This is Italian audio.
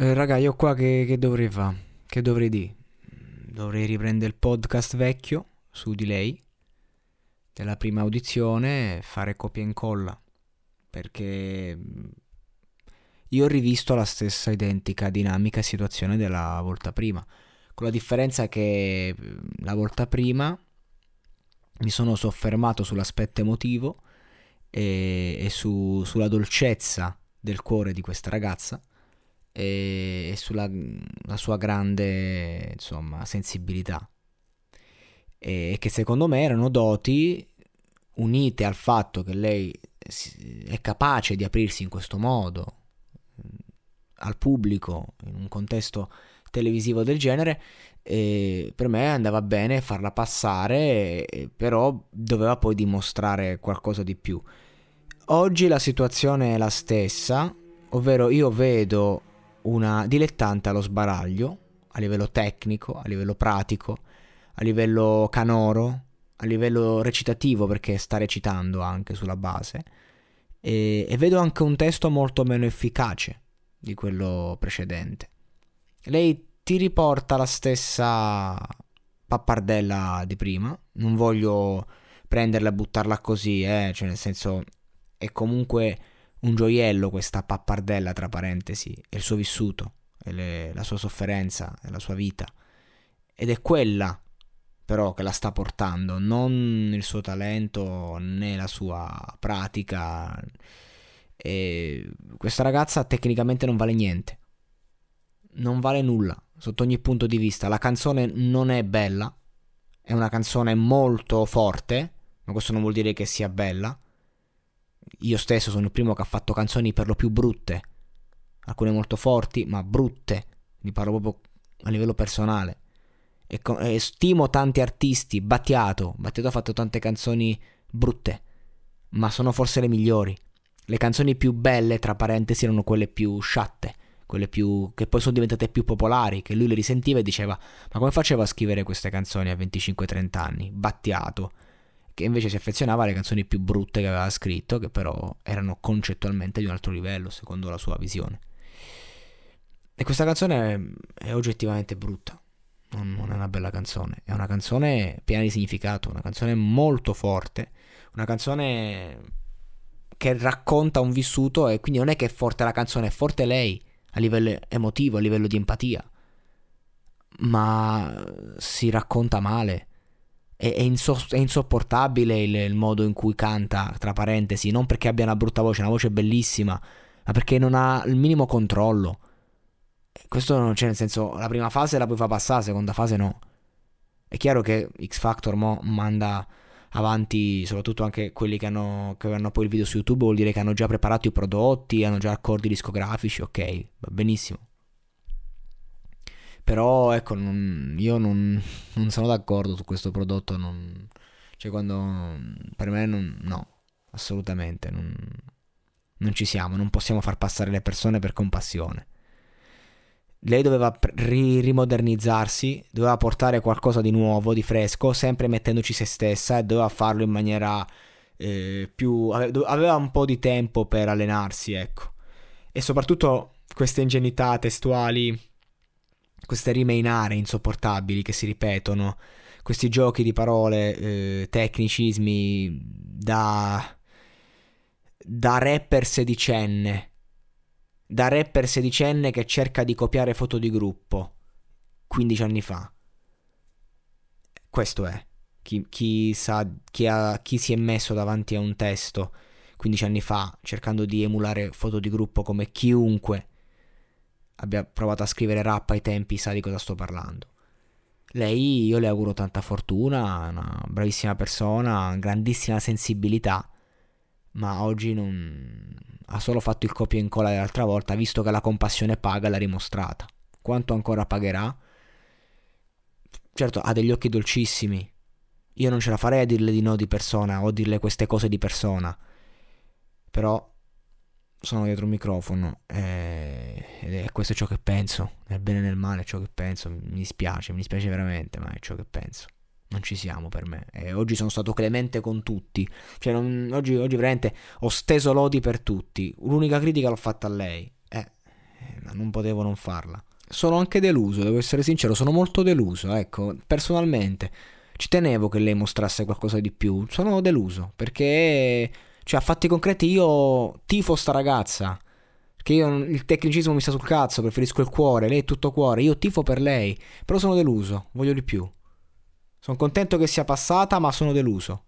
Eh, raga, io qua che, che dovrei fare? Che dovrei dire? Dovrei riprendere il podcast vecchio su di lei, della prima audizione, fare copia e incolla. Perché mm, io ho rivisto la stessa identica dinamica e situazione della volta prima. Con la differenza che mm, la volta prima mi sono soffermato sull'aspetto emotivo e, e su- sulla dolcezza del cuore di questa ragazza e, sulla la sua grande insomma, sensibilità. E che secondo me erano doti unite al fatto che lei è capace di aprirsi in questo modo al pubblico in un contesto televisivo del genere per me andava bene farla passare però doveva poi dimostrare qualcosa di più oggi la situazione è la stessa ovvero io vedo una dilettante allo sbaraglio a livello tecnico a livello pratico a livello canoro a livello recitativo perché sta recitando anche sulla base e, e vedo anche un testo molto meno efficace di quello precedente lei ti riporta la stessa pappardella di prima. Non voglio prenderla e buttarla così, eh, cioè nel senso è comunque un gioiello questa pappardella tra parentesi, è il suo vissuto, è le- la sua sofferenza, è la sua vita. Ed è quella però che la sta portando, non il suo talento né la sua pratica. E questa ragazza tecnicamente non vale niente non vale nulla sotto ogni punto di vista. La canzone non è bella, è una canzone molto forte, ma questo non vuol dire che sia bella. Io stesso sono il primo che ha fatto canzoni per lo più brutte, alcune molto forti, ma brutte. Mi parlo proprio a livello personale. E, co- e stimo tanti artisti, Battiato, Battiato ha fatto tante canzoni brutte, ma sono forse le migliori. Le canzoni più belle, tra parentesi, erano quelle più sciatte quelle più che poi sono diventate più popolari, che lui le risentiva e diceva "Ma come faceva a scrivere queste canzoni a 25-30 anni?" Battiato, che invece si affezionava alle canzoni più brutte che aveva scritto, che però erano concettualmente di un altro livello, secondo la sua visione. E questa canzone è, oggettivamente brutta. Non, non è una bella canzone, è una canzone piena di significato, una canzone molto forte, una canzone che racconta un vissuto e quindi non è che è forte la canzone, è forte lei a livello emotivo, a livello di empatia, ma si racconta male. È, è inso- è insopportabile il, il modo in cui canta, tra parentesi, non perché abbia una brutta voce, una voce bellissima, ma perché non ha il minimo controllo. Questo non c'è nel senso, la prima fase la puoi far passare, la seconda fase no. È chiaro che X Factor mo manda avanti soprattutto anche quelli che hanno, che hanno poi il video su YouTube, vuol dire che hanno già preparato i prodotti, hanno già accordi discografici, ok, va benissimo. Però ecco, non- io non, non sono d'accordo su questo prodotto, non- cioè quando per me non, no, assolutamente, non, non ci siamo, non possiamo far passare le persone per compassione. Lei doveva ri- rimodernizzarsi, doveva portare qualcosa di nuovo, di fresco, sempre mettendoci se stessa e doveva farlo in maniera eh, più... aveva un po' di tempo per allenarsi, ecco. E soprattutto queste ingenuità testuali, queste rime in aree insopportabili che si ripetono, questi giochi di parole, eh, tecnicismi da... da rapper sedicenne da rapper sedicenne che cerca di copiare foto di gruppo 15 anni fa. Questo è. Chi, chi sa, chi, ha, chi si è messo davanti a un testo 15 anni fa cercando di emulare foto di gruppo come chiunque abbia provato a scrivere rap ai tempi sa di cosa sto parlando. Lei io le auguro tanta fortuna, una bravissima persona, grandissima sensibilità, ma oggi non, ha solo fatto il copia e incolla dell'altra volta, visto che la compassione paga, l'ha dimostrata. Quanto ancora pagherà? Certo, ha degli occhi dolcissimi. Io non ce la farei a dirle di no di persona o a dirle queste cose di persona. Però sono dietro un microfono e, è questo ciò che penso. Nel bene e nel male è ciò che penso. Mi dispiace, mi dispiace veramente, ma è ciò che penso non ci siamo per me. E oggi sono stato clemente con tutti. Cioè, non, oggi, oggi, veramente ho steso lodi per tutti. L'unica critica l'ho fatta a lei. Eh, eh, ma non potevo non farla. Sono anche deluso, devo essere sincero, sono molto deluso, ecco, personalmente. Ci tenevo che lei mostrasse qualcosa di più. Sono deluso, perché... Cioè, a fatti concreti io tifo sta ragazza. Che io il tecnicismo mi sta sul cazzo, preferisco il cuore, lei è tutto cuore, io tifo per lei, però sono deluso, voglio di più. Sono contento che sia passata, ma sono deluso.